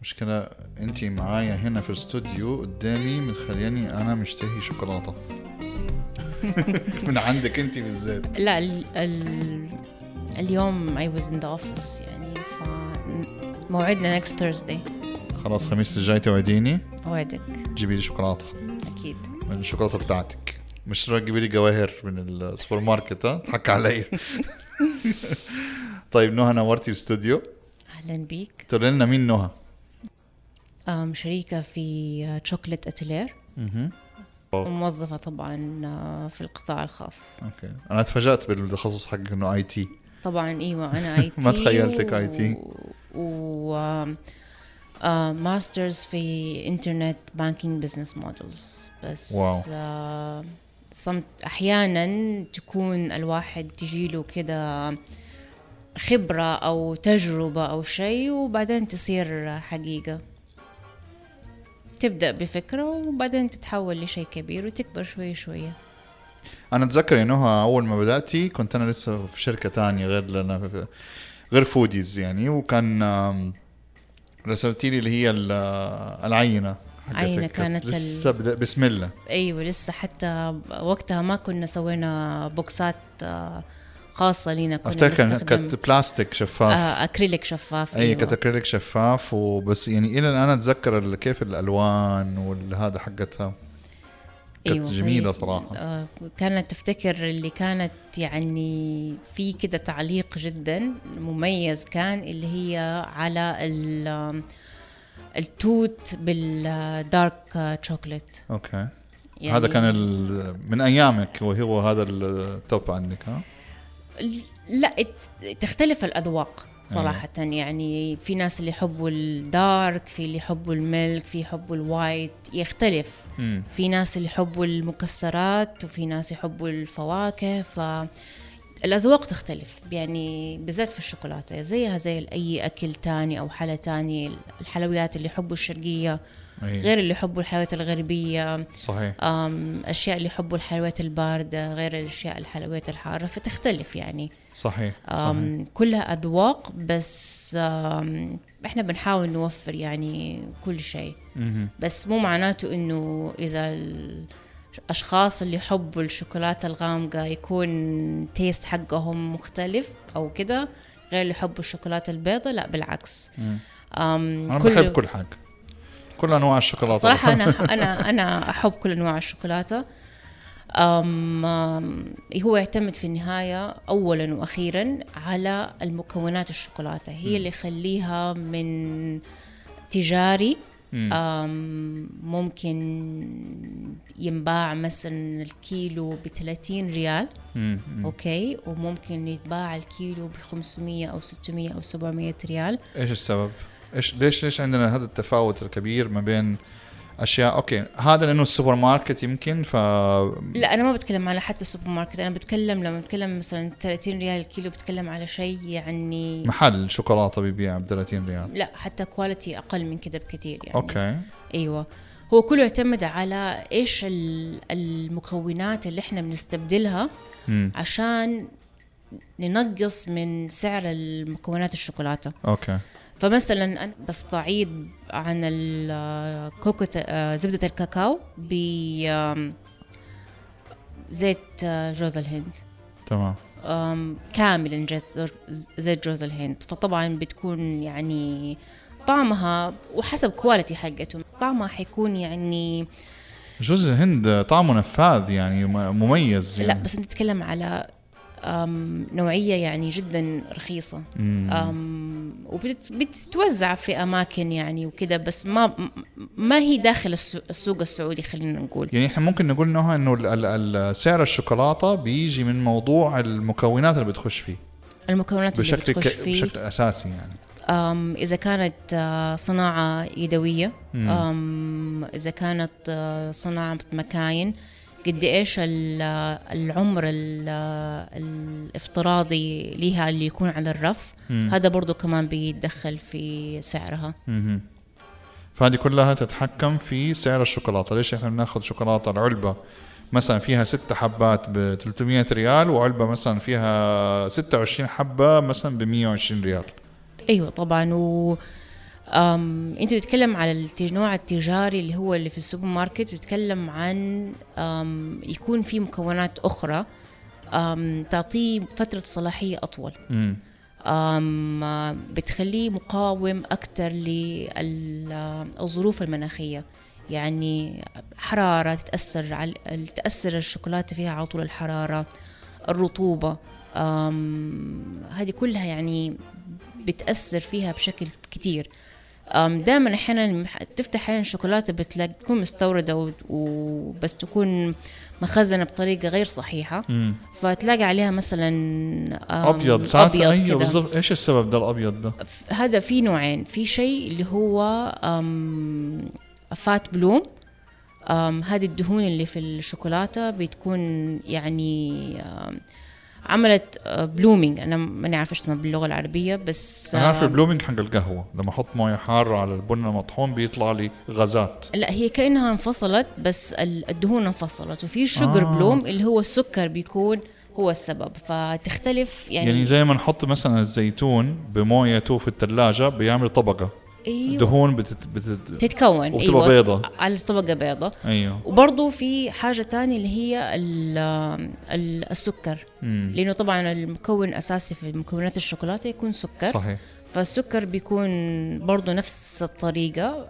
مشكلة انت معايا هنا في الاستوديو قدامي متخليني أنا مشتهي شوكولاتة. من عندك انت بالذات. لا ال ال اليوم I was in the office يعني ف موعدنا next Thursday. خلاص خميس الجاي توعديني؟ أوعدك جيبي لي شوكولاتة. أكيد. من الشوكولاتة بتاعتك. مش تروح تجيبي لي جواهر من السوبر ماركت ها؟ تحكي علي. طيب نهى نورتي الاستوديو. أهلا بيك. تقول لنا مين نهى؟ شريكة في شوكليت أتيلير وموظفة طبعا آه، في القطاع الخاص. okay. أنا تفاجأت بالتخصص حقك إنه IT طبعا إيوه أنا IT ما تخيلتك IT. و آم، آه، masters في internet banking business models بس wow. آه، صمت أحيانا تكون الواحد تجيله كده خبرة أو تجربة أو شيء وبعدين تصير حقيقة. تبدأ بفكرة وبعدين تتحول لشيء كبير وتكبر شوية شوية أنا أتذكر يا نهى أول ما بداتي كنت أنا لسه في شركة تانية غير لنا غير فوديز يعني وكان رسلتي لي اللي هي ال- العينة عينة كانت لسه بدأ بسم الله. أيوه لسه حتى وقتها ما كنا سوينا box ات آه، خاصة لينا كنا افتكر كانت بلاستيك شفاف. آه اكريليك شفاف. اي أيوة. كانت اكريليك شفاف وبس يعني إلى الآن أتذكر كيف الألوان والهذا حقتها. كانت جميلة هي- صراحة. آه كانت تفتكر اللي كانت يعني في كده تعليق جدا مميز كان اللي هي على ال- التوت بال dark chocolate. okay. يعني هذا كان من أيامك وهو هذا ال top عندك ها؟ لا تختلف الأذواق صراحة. يعني في ناس اللي يحبوا ال dark في اللي يحبوا ال milk في يحبوا ال white يختلف. مم. في ناس اللي يحبوا المكسرات وفي ناس يحبوا الفواكه ف الأذواق تختلف. يعني بالذات في الشوكولاتة زيها زي أي أكل تاني أو حلا تاني الحلويات اللي يحبوا الشرقية. أي. غير اللي يحبوا الحلويات الغربية صحيح. أشياء اللي يحبوا الحلويات الباردة غير الأشياء الحلويات الحارة فتختلف يعني. صحيح صحيح. كلها أذواق بس أم، إحنا بنحاول نوفر يعني كل شيء. بس مو معناته إنه إذا الأشخاص اللي يحبوا الشوكولاتة الغامقة يكون تيست حقهم مختلف أو كده غير اللي يحبوا الشوكولاتة البيضاء لا بالعكس. أم، أنا بحب كل حاجة. كل أنواع الشوكولاتة صراحة أنا أنا أنا أحب كل أنواع الشوكولاتة أم هو يعتمد في النهاية أولا وأخيرا على المكونات الشوكولاتة هي اللي يخليها من تجاري. أم، ممكن ينباع مثلا الكيلو ب 30 ريال مم. مم. okay وممكن يتباع الكيلو ب 500 أو 600 أو 700 ريال إيش السبب؟ إيش ليش ليش عندنا هذا التفاوت الكبير ما بين أشياء؟ okay هذا لأنه السوبر ماركت يمكن ف لا أنا ما بتكلم على حتى السوبر ماركت أنا بتكلم لما بتكلم مثلا 30 ريال الكيلو بتكلم على شيء يعني محل شوكولاتة بيبيع ب 30 ريال. لا حتى quality أقل من كده بكثير يعني. okay. أيوه. هو كله يعتمد على إيش ال- المكونات اللي إحنا بنستبدلها مم. عشان ننقص من سعر المكونات الشوكولاتة. okay. فمثلا أنا بستعيض عن الكوكو زبدة الكاكاو ب زيت آه، جوز الهند. تمام. كاملا زيت جوز الهند. فطبعا بتكون يعني طعمها وحسب ال quality حقته. طعمها حيكون يعني جوز الهند طعمه نفاذ يعني مميز لا يعني. بس انت تتكلم على آم، نوعية يعني جدا. أم وبتتوزع في أماكن يعني وكده بس ما ما هي داخل السو- السوق السعودي خلينا نقول. يعني إحنا ممكن نقول إنه إنه سعر الشوكولاتة بيجي من موضوع المكونات اللي بتخش فيه. المكونات اللي بشكل بتخش ك... فيه. بشكل أساسي يعني. أم إذا كانت آه، صناعة يدوية أم إذا كانت آه، صناعة مكاين قد إيش ال- العمر ال- الافتراضي لها اللي يكون على الرف. هذا برضو كمان بيتدخل في سعرها. مهم. فهذه كلها تتحكم في سعر الشوكولاتة. ليش إحنا بناخذ شوكولاتة العلبة مثلا فيها ست حبات ب 300 ريال وعلبة مثلا فيها 26 حبة مثلا ب 120 ريال؟ أيوه طبعا. و أنت بتتكلم على النوع التجاري اللي هو اللي في السوبر ماركت بتتكلم عن أم يكون في مكونات أخرى أم تعطيه فترة صلاحية أطول. أم بتخليه مقاوم أكثر للظروف المناخية. يعني حرارة تتأثر على تأثر الشوكولاتة فيها على طول الحرارة الرطوبة. أم هذه كلها يعني بتأثر فيها بشكل كتير. دائما أحيانا تفتح أحيانا شوكولاتة بتلاقي تكون مستورده وبس تكون مخزنة بطريقة غير صحيحة. مم. فتلاقي عليها مثلا أبيض ساعات أبيض أيوه. بالضبط. إيش السبب ده الأبيض ده؟ هذا في نوعين. في شيء اللي هو fat bloom. هذه الدهون اللي في الشوكولاتة بتكون يعني عملت blooming أنا ماني عارفه إيش اسمها باللغة العربية بس أنا عارف أم، ال blooming حق القهوة. لما أحط موية حارة على البن المطحون بيطلع لي غازات. لا هي كأنها انفصلت بس ال- الدهون انفصلت. وفي شوجر آه. آه. بلوم اللي هو السكر بيكون هو السبب. فتختلف يعني, يعني زي ما نحط مثلا الزيتون بمويته في الثلاجه بيعمل طبقة. أيوه. دهون بتت... بتت... تتكون وبتبقى أيوه. بيضة. على طبقه بيضة. أيوه. وبرضه في حاجة تانية اللي هي ال- ال- السكر. مم. لأنه طبعا المكون الأساسي في مكونات الشوكولاتة يكون سكر. صحيح. فالسكر بيكون برضه نفس الطريقة.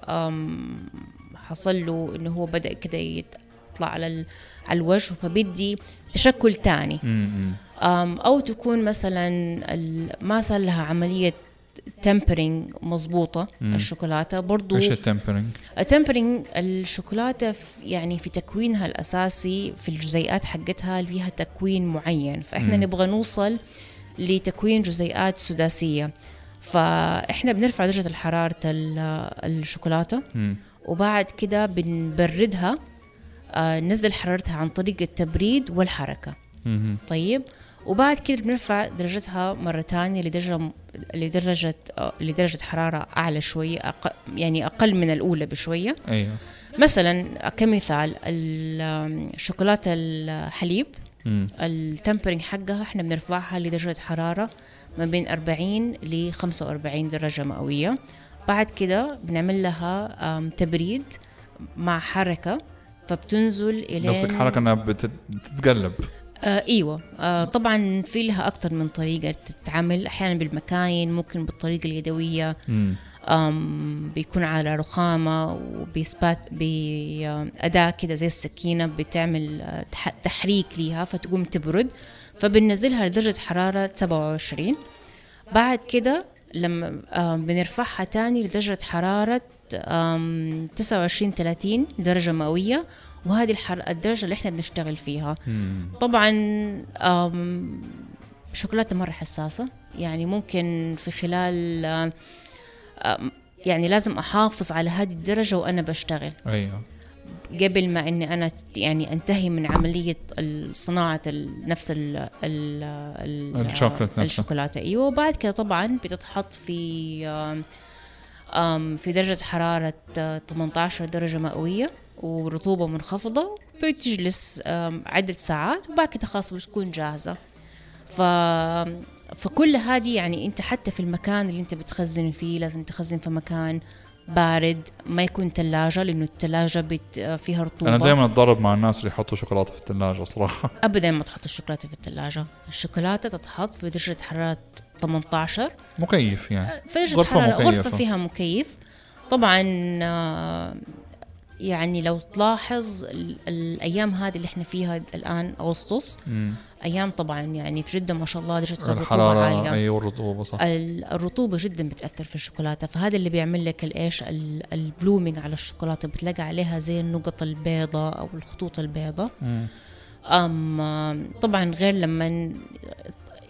حصل له إنه هو بدأ كده يطلع على ال- على الوجه فبدي تشكل تاني. مم. أم، أو تكون مثلا ال- ما صار لها عملية tempering مضبوطه مم. الشوكولاتة برضو إيش ال tempering؟ ال tempering الشوكولاتة في يعني في تكوينها الأساسي في الجزيئات حقتها فيها تكوين معين فإحنا مم. نبغى نوصل لتكوين جزيئات سداسية فإحنا بنرفع درجة الحرارة ال- الشوكولاتة مم. وبعد كده بنبردها آه، ننزل حرارتها عن طريق التبريد والحركة مم. طيب وبعد كده بنرفع درجتها مرة تانية لدرجة لدرجة آه، لدرجة حرارة أعلى شوية أق... يعني أقل من الأولى بشوية. أيوه. مثلا كمثال ال- شوكولاتة الحليب مم. التمبرينج حقها إحنا بنرفعها لدرجة حرارة ما بين 40 ل 45 درجة مئوية. بعد كده بنعمل لها تبريد مع حركة فبتنزل إلى قصدك حركة إنها بتت- بتتقلب. آه إيوه. آه طبعا في لها أكثر من طريقة تتعمل أحيانا بالمكاين ممكن بالطريقة اليدوية. بيكون على رخامة وبيثبات باداه كده زي السكينة بتعمل آه، تح- تحريك ليها فتقوم تبرد. فبننزلها لدرجة حرارة 27 بعد كده لما آم، بنرفعها تاني لدرجة حرارة آم، 29 30 درجة مئوية. وهذه الحر... الدرجة اللي إحنا بنشتغل فيها. مم. طبعا آم، شوكولاتة مرة حساسة. يعني ممكن في خلال يعني لازم أحافظ على هذه الدرجة وأنا بشتغل. أيوه. قبل ما إني أنا يعني أنتهي من صناعة ال- نفس ال ال ال الشوكولات نفسها. الشوكولاتة. أيوة وبعد كده طبعا بتتحط في في درجة حرارة آه، 18 درجة مئوية. ورطوبة منخفضة بتجلس عدة ساعات وبعد كده خلاص بتكون جاهزة. ف فكل هذه يعني أنت حتى في المكان اللي أنت بتخزن فيه لازم تخزن في مكان بارد ما يكون ثلاجة لأنه الثلاجة بت... فيها رطوبة. أنا دائما اتضارب مع الناس اللي يحطوا شوكولاتة في الثلاجه صراحة. أبدا ما تحط الشوكولاتة في الثلاجة الشوكولاتة تتحط في درجة حرارة 18 مكيف يعني. في درجة غرفة حرارة مكيفة. غرفة فيها مكيف. طبعا آه، يعني لو تلاحظ ال- الأيام هذه اللي إحنا فيها الآن أغسطس مم. أيام طبعا يعني في جدة ما شاء الله درجة الرطوبة الحرارة عالية أيوه الرطوبه صح ال- الرطوبة جدا بتأثر في الشوكولاتة فهذا اللي بيعمل لك الإيش ال- البلومينج على الشوكولاتة بتلاقي عليها زي النقط البيضاء أو الخطوط البيضاء. أم طبعا غير لما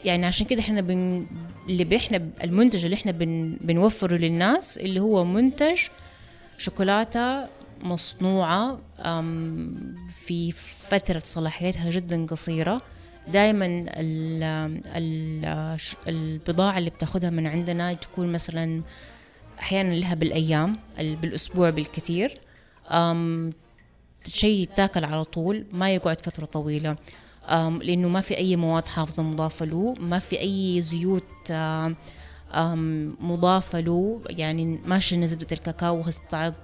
يعني عشان كده إحنا بن اللي إحنا المنتج اللي إحنا بن بنوفره للناس اللي هو منتج شوكولاتة مصنوعة في فترة صلاحيتها جدا قصيرة. دائما البضاعة اللي بتاخدها من عندنا تكون مثلا أحيانا لها بالأيام بالأسبوع بالكثير. شيء يتاكل على طول ما يقعد فترة طويلة. لأنه ما في أي مواد حافظة مضافة له ما في أي زيوت مضافة له. يعني ماشي نسبة الكاكاو 16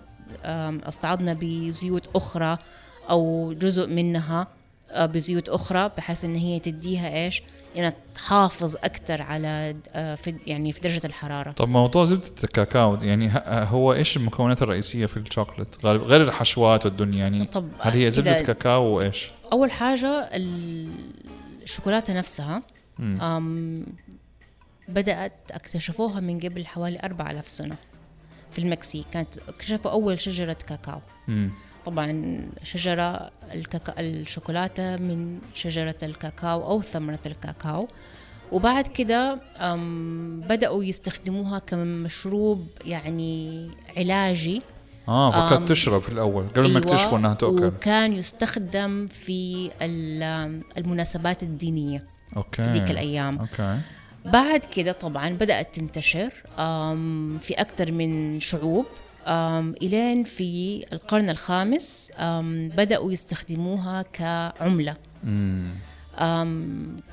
أصطعدنا بزيوت أخرى أو جزء منها آه، بزيوت أخرى بحيث إن هي تديها إيش؟ إنها تحافظ أكثر على آه، في يعني في درجة الحرارة. طب موضوع زبدة الكاكاو يعني هو إيش المكونات الرئيسية في الشوكولات غير الحشوات والدنيا يعني طب هل هي زبدة كاكاو وإيش؟ أول حاجة الشوكولاتة نفسها بدأت اكتشفوها من قبل حوالي 4000 سنة في المكسيك. كانت اكتشفوا أول شجرة كاكاو. مم. طبعا شجرة الكاكا الشوكولاتة من شجرة الكاكاو أو ثمرة الكاكاو. وبعد كده بدأوا يستخدموها كمشروب يعني علاجي. آه فكانت تشرب في الأول قبل ما أيوة، اكتشفوا إنها تؤكل وكان يستخدم في ال- المناسبات الدينية. okay ذيك الأيام. okay. بعد كده طبعا بدأت تنتشر في أكثر من شعوب. إلين في القرن الخامس بدأوا يستخدموها كعملة.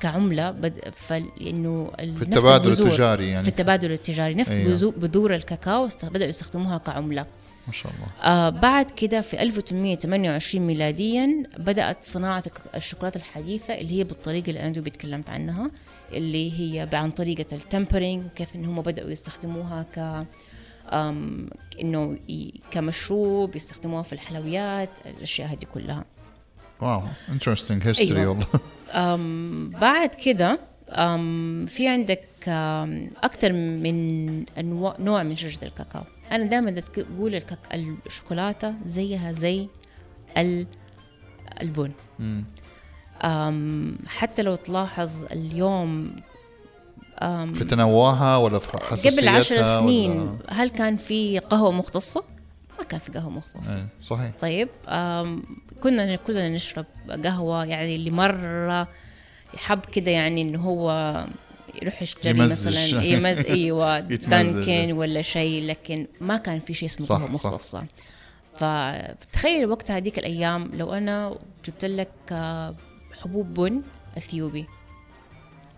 كعملة بد... فل... إنه في التبادل التجاري في يعني التبادل التجاري نفس. بذو- بذور الكاكاو بدأوا يستخدموها كعملة. ما شاء الله. آه بعد كده في 1828 ميلاديا بدأت صناعة الشوكولاتة الحديثة اللي هي بالطريقة اللي أنا دوبي تكلمت عنها اللي هي عن طريقة ال tempering كيف إن هم بدأوا يستخدموها ك إنه كمشروب يستخدموها في الحلويات الأشياء هذه كلها. wow interesting history أيوة. والله. أم بعد كده في عندك أم أكتر من أنواع نوع من شجرة الكاكاو. أنا دائما أقول الكاك... الشوكولاتة زيها زي ال... البن. حتى لو تلاحظ اليوم أم في تنوعها ولا في حساسيتها قبل عشر ولا- سنين هل كان في قهوة مختصة؟ ما كان في قهوة مختصة. إيه صحيح. طيب كنا كلنا نشرب قهوة يعني اللي مرة يحب كده يعني إنه هو يروح يشتري. مثلا يمز أيوه. دانكن ولا شيء لكن ما كان في شيء اسمه صح، قهوة صح. مختصة. فتخيل وقت هذيك الأيام لو أنا جبت لك آه، حبوب بن أثيوبي.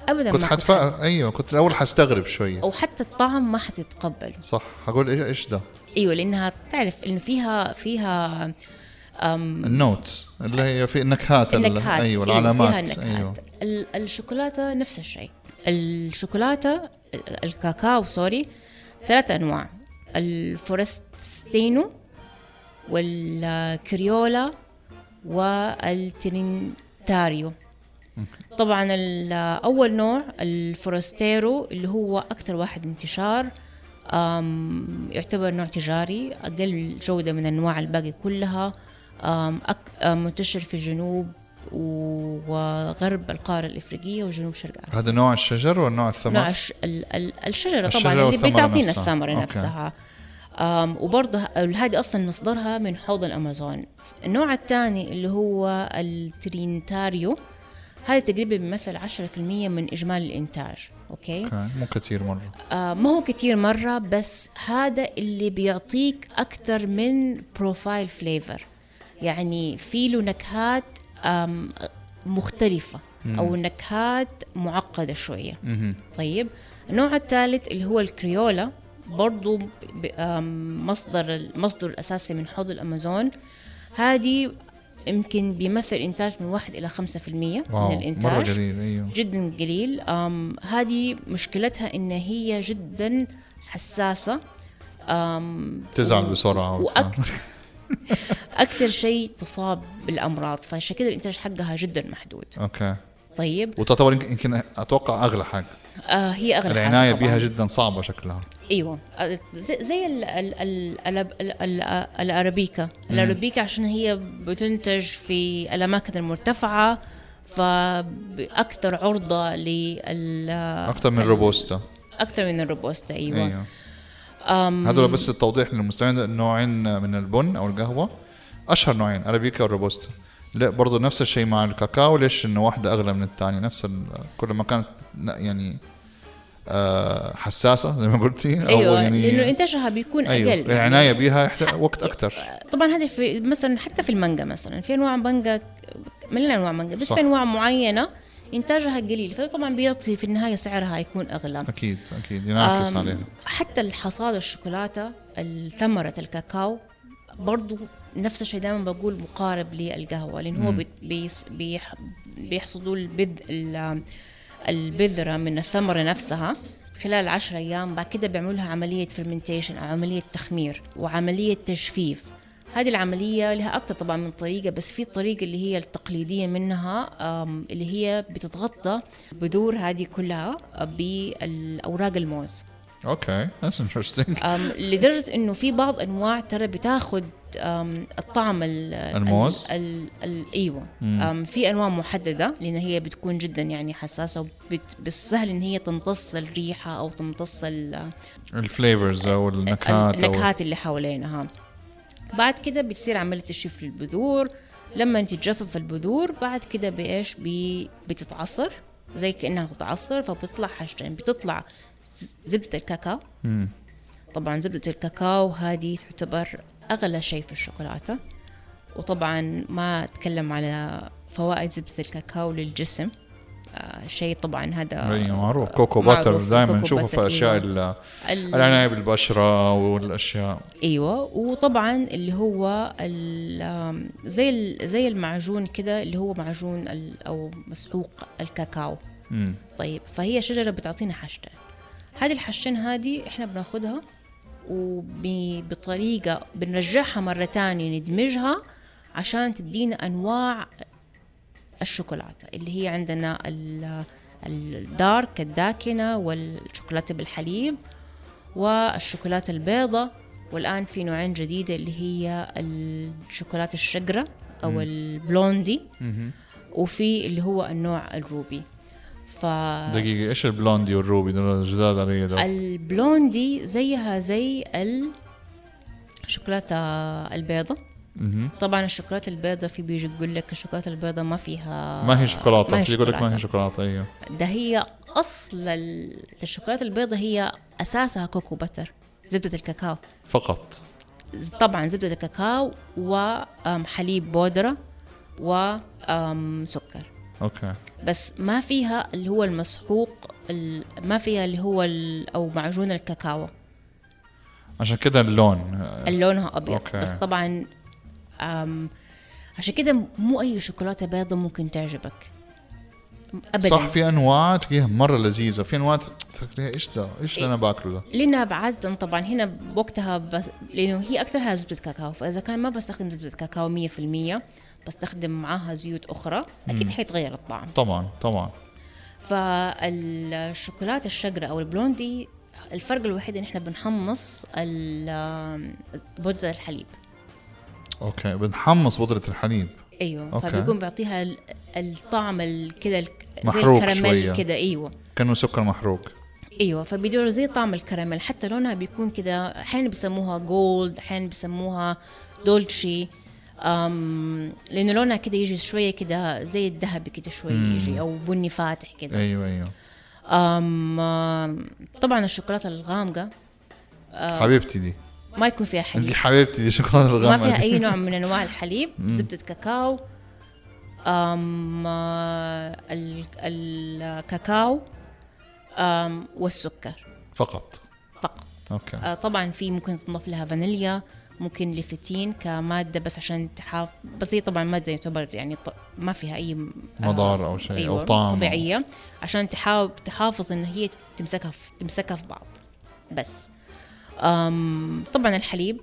ابدا كنت ما حتفا أيوه كنت الأول حستغرب شوية. أو حتى الطعم ما حتتقبله صح. حقول إيش إيش ده؟ أيوه لأنها تعرف انه فيها فيها النوتس اللي هي في النكهات ال- النكهات أيوه فيها العلامات. أيوه. ال- الشوكولاتة نفس الشيء. الشوكولاتة ال- الكاكاو sorry ثلاث أنواع. الفورستيرو والكريولو والترينتاريو طبعا أول نوع الفورستيرو اللي هو أكثر واحد انتشار يعتبر نوع تجاري أقل جودة من أنواع الباقي كلها منتشر في جنوب وغرب القارة الإفريقية وجنوب شرق آسيا. هذا نوع الشجر ولا نوع الثمر؟ نوع الش... ال... ال... الشجرة الشجرة طبعا اللي بتعطينا نفسها. الثمره okay. نفسها. أم وبرضه هذه أصلا مصدرها من حوض الأمازون. النوع الثاني اللي هو الترينتاريو هذا تقريبا بيمثل 10% من إجمالي الإنتاج. okay؟ okay مو كثير مرة. آه ما هو كتير مرة بس هذا اللي بيعطيك أكتر من profile flavor يعني في له نكهات مختلفة أو نكهات معقدة شوية. طيب النوع الثالث اللي هو الكريولا برضو مصدر المصدر الأساسي من حوض الأمازون. هذه يمكن بيمثل إنتاج من 1 إلى 5% واو من مرة الإنتاج. قليل أيوه. جدا قليل. هذه مشكلتها إن هي جدا حساسة. أم تزعل و- بسرعة. وبتاع. وأكثر أكثر شيء تصاب بالأمراض فعشان كده الإنتاج حقها جدا محدود. أوكي. طيب. وتعتبر يمكن- أتوقع أغلى حاجة. آه هي أغلى حاجة العناية طبعاً. بها جدا صعبة شكلها. أيوه. آه، زي, زي ال ال ال ال ال ال الأرابيكا. الأرابيكا عشان هي بتنتج في الأماكن المرتفعة فاكثر عرضة لل أكثر من روبوستا. أكثر من الروبوستا أيوه, أم. هذول بس للتوضيح للمستمعين نوعين من البن أو القهوة. أشهر نوعين ارابيكا والروبوستا لا برضو نفس الشيء مع الكاكاو. ليش؟ إنه واحدة أغلى من الثانية نفس كل ما كانت يعني آه، حساسة زي ما قلتي أو أيوه يعني لأنه انتاجها بيكون أيوه أقل. العنايه بها يحتاج وقت أكثر طبعا هذه في مثلا حتى في المانجا مثلا في أنواع مانجا مليون أنواع مانجا بس. في أنواع معينة إنتاجها قليل. فطبعا بيعطي في النهاية سعرها يكون أغلى. أكيد أكيد ينعكس عليها. حتى الحصاد الشوكولاتة ثمره الكاكاو برضو نفس الشيء دائما بقول مقارب للقهوة لأن هو بيس بيح بيحصدوا البذ ال- البذرة من الثمرة نفسها خلال عشر أيام بعد كده بيعملوا لها عملية fermentation أو عملية تخمير وعملية تجفيف. هذه العملية لها أكثر طبعا من طريقة بس في الطريقة اللي هي التقليدية منها اللي هي بتتغطى بذور هذه كلها بالأوراق الموز. okay that's interesting أم، لدرجة إنه في بعض أنواع ترى بتاخد أم، الطعم ال- الموز؟ ال ال إيوه. أم، في أنواع محددة لأن هي بتكون جدا يعني حساسة وبالسهل إن هي تمتص الريحة أو تمتص ال- ال flavors أو النكهات النكهات اللي حوالينها. بعد كده بتصير عملية تجفيف البذور. لما تتجفف البذور بعد كده بإيش؟ بي بتتعصر زي كأنها تتعصر فبتطلع حاجتين بتطلع ز- زبدة الكاكاو. مم. طبعا زبدة الكاكاو هذه تعتبر أغلى شيء في الشوكولاتة. وطبعا ما أتكلم على فوائد زبدة الكاكاو للجسم. آه شيء طبعا هذا أي معروف. كوكو باتر دائما كوكو نشوفه في أشياء أيوة. ال- ال- العناية بالبشرة والأشياء. إيوه. وطبعا اللي هو زي زي المعجون كده اللي هو معجون أو مسحوق الكاكاو. مم. طيب فهي شجرة بتعطينا حاجتين هذه الحاجتين هذه إحنا بناخدها وبطريقه بنرجعها مرة تانية ندمجها عشان تدينا أنواع الشوكولاتة اللي هي عندنا ال- الدارك الداكنة والشوكولاتة بالحليب والشوكولاتة البيضاء والآن في نوعين جديدة اللي هي الشوكولاتة الشقره أو البلوندي. وفي اللي هو النوع الروبي. ف دقيقة إيش البلوندي والروبي؟ دول جداد علي دول البلوندي زيها زي الشوكولاته البيضاء مهم. طبعا الشوكولاتة البيضاء في بيجي يقول لك الشوكولاتة البيضاء ما فيها ما هي شوكولاتة ما هي في يقول لك ما هي شوكولاتة. شوكولاتة أيوه. ده هي أصل ال- الشوكولاتة البيضاء هي أساسها cocoa butter زبدة الكاكاو. فقط. طبعا زبدة الكاكاو وحليب بودرة وسكر okay. بس ما فيها اللي هو المسحوق ال- ما فيها اللي هو أو معجون الكاكاو. عشان كده اللون اللي لونها أبيض. أوكي. بس طبعا عشان كده مو أي شوكولاتة بيضة ممكن تعجبك. ابدا. صح في أنواع تلاقيها مرة لذيذة. في أنواع تلاقيها إيش ده؟ إيش اللي أنا باكله ده؟ لانها عادة طبعا. هنا بوقتها بس لأنه هي اكثرها زبدة كاكاو. فإذا كان ما بستخدم زبدة كاكاو 100% بستخدم معاها زيوت أخرى أكيد حيتغير الطعم. طبعا طبعا. فالشوكولاتة الشقراء أو ال blondie الفرق الوحيد إن إحنا بنحمص بودرة الحليب. okay بنحمص بودرة الحليب. أيوه okay. فبيكون بيعطيها ال- الطعم ال- كده زي الكراميل. كده أيوه. كأنه سكر محروق. أيوه فبيديروا زي طعم الكراميل. حتى لونها بيكون كده أحيانا بيسموها gold أحيانا بيسموها دولتشي لأنه لونها كده يجي شوية كده زي الذهبي كده شوية يجي أو بني فاتح كده. أيوه أيوه. طبعا الشوكولاتة الغامقة. حبيبتي دي. ما يكون فيها دي حليب حبيبتي دي شوكولاتة ما الغامقه فيها دي. أي نوع من أنواع الحليب زبدة كاكاو. أم ال- الكاكاو. أم والسكر. فقط. فقط. أوكي. آه، طبعا في ممكن تضاف لها فانيليا. ممكن ليفتين كمادة بس عشان تحاف بس هي طبعا مادة يعتبر يعني ط- ما فيها أي آه، مضار أو شيء أو أيوة طعم. طبيعية. عشان تحاول تحافظ إن هي تمسكها في تمسكها في بعض. بس. أم طبعا الحليب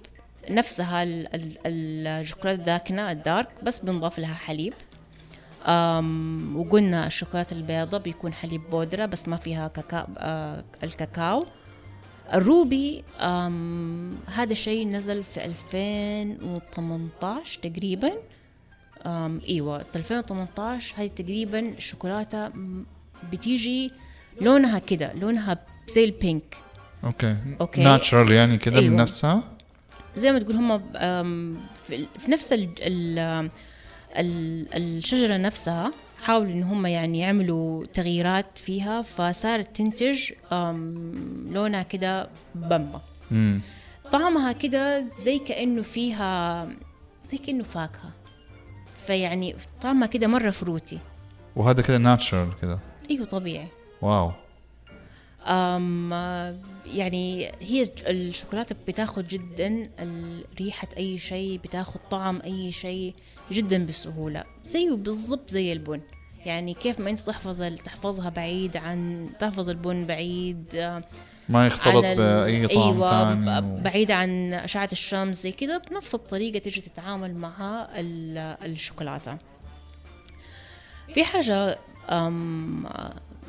نفسها ال- ال- الشوكولاتة الداكنه الدارك بس بنضاف لها حليب. أم وقلنا الشوكولاتة البيضاء بيكون حليب بودرة بس ما فيها كاكاو آه الكاكاو. ال ruby هذا الشيء نزل في 2018 تقريبا. إيوه 2018 هذه تقريبا شوكولاتة بتيجي لونها كده لونها زي ال pink okay. okay. natural يعني كده من أيوة. نفسها؟ زي ما تقول هم في في نفس ال ال ال الشجرة نفسها. حاولوا إن هم يعني يعملوا تغييرات فيها فصارت تنتج لونها كده امم طعمها كده زي كأنه فيها زي كأنه فاكهة. فيعني طعمها كده مرة فروتي. وهذا كده ناتشرال كده. إيوه طبيعي. واو. يعني هي الشوكولاتة بتاخد جدا ريحة أي شيء بتاخد طعم أي شيء جدا بسهولة. زيه بالضبط زي البن. يعني كيف ما أنت تحفظ تحفظها بعيد عن تحفظ البن بعيد آه، ما يختلط بأي طعم أيوة ثاني ب- بعيد عن أشعة الشمس زي كده بنفس الطريقة تيجي تتعامل مع ال- الشوكولاتة. في حاجة أم،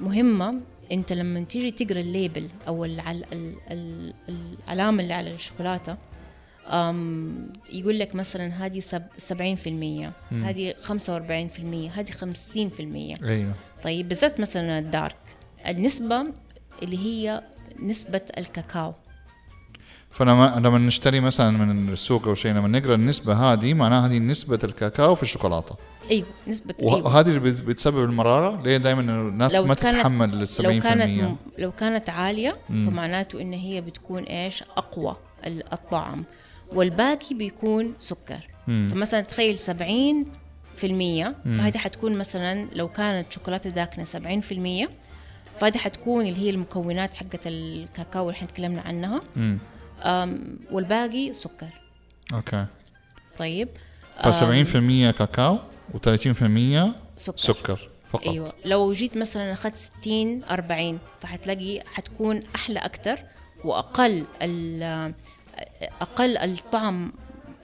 مهمة انت لما تيجي تقرا الليبل أو العل... ال... ال... العلامة اللي على الشوكولاتة أم يقول لك مثلا هذه سب... 70% هذه 45% هذه 50% أيوه. طيب بالذات مثلا الدارك النسبة اللي هي نسبة الكاكاو. فلما لما نشتري مثلا من السوق أو شيء لما نقرأ النسبة هذه معناها هذه نسبة الكاكاو في الشوكولاتة. أيوه نسبة أيوه. وهذه اللي بت- بتسبب المرارة؟ ليه دائما الناس ما تتحمل ال 70% لو كانت لو كانت عالية فمعناته إن هي بتكون إيش؟ أقوى ال- الطعم. والباقي بيكون سكر. فمثلا تخيل 70 في المية فهذه حتكون مثلا لو كانت شوكولاتة داكنة 70 في المية فهذه حتكون اللي هي المكونات حقت الكاكاو اللي إحنا تكلمنا عنها. مم. والباقي سكر. أوكي. طيب ف 70% كاكاو و30% سكر, سكر فقط. أيوه. لو جيت مثلا أخذت 60 40 فحتلاقي حتكون أحلى أكثر وأقل ال- أقل الطعم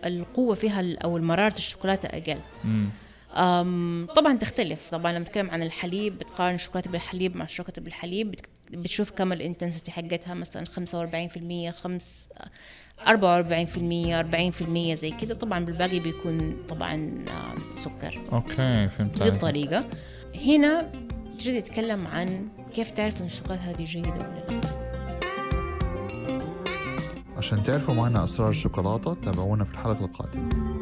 القوة فيها أو مراره الشوكولاتة أقل. مم. أم طبعا تختلف. طبعا لما نتكلم عن الحليب بتقارن الشوكولاتة بالحليب مع الشوكولاتة بالحليب بتشوف كم ال intensity حقتها مثلا 45% 5 44% 40% زي كده. طبعا بالباقي بيكون طبعا آم، سكر. okay فهمت دي عليك. الطريقة. هنا تجي تتكلم عن كيف تعرف إن الشوكولاتة هذه جيدة ولا لا. عشان تعرفوا معنا أسرار الشوكولاتة تابعونا في الحلقة القادمة.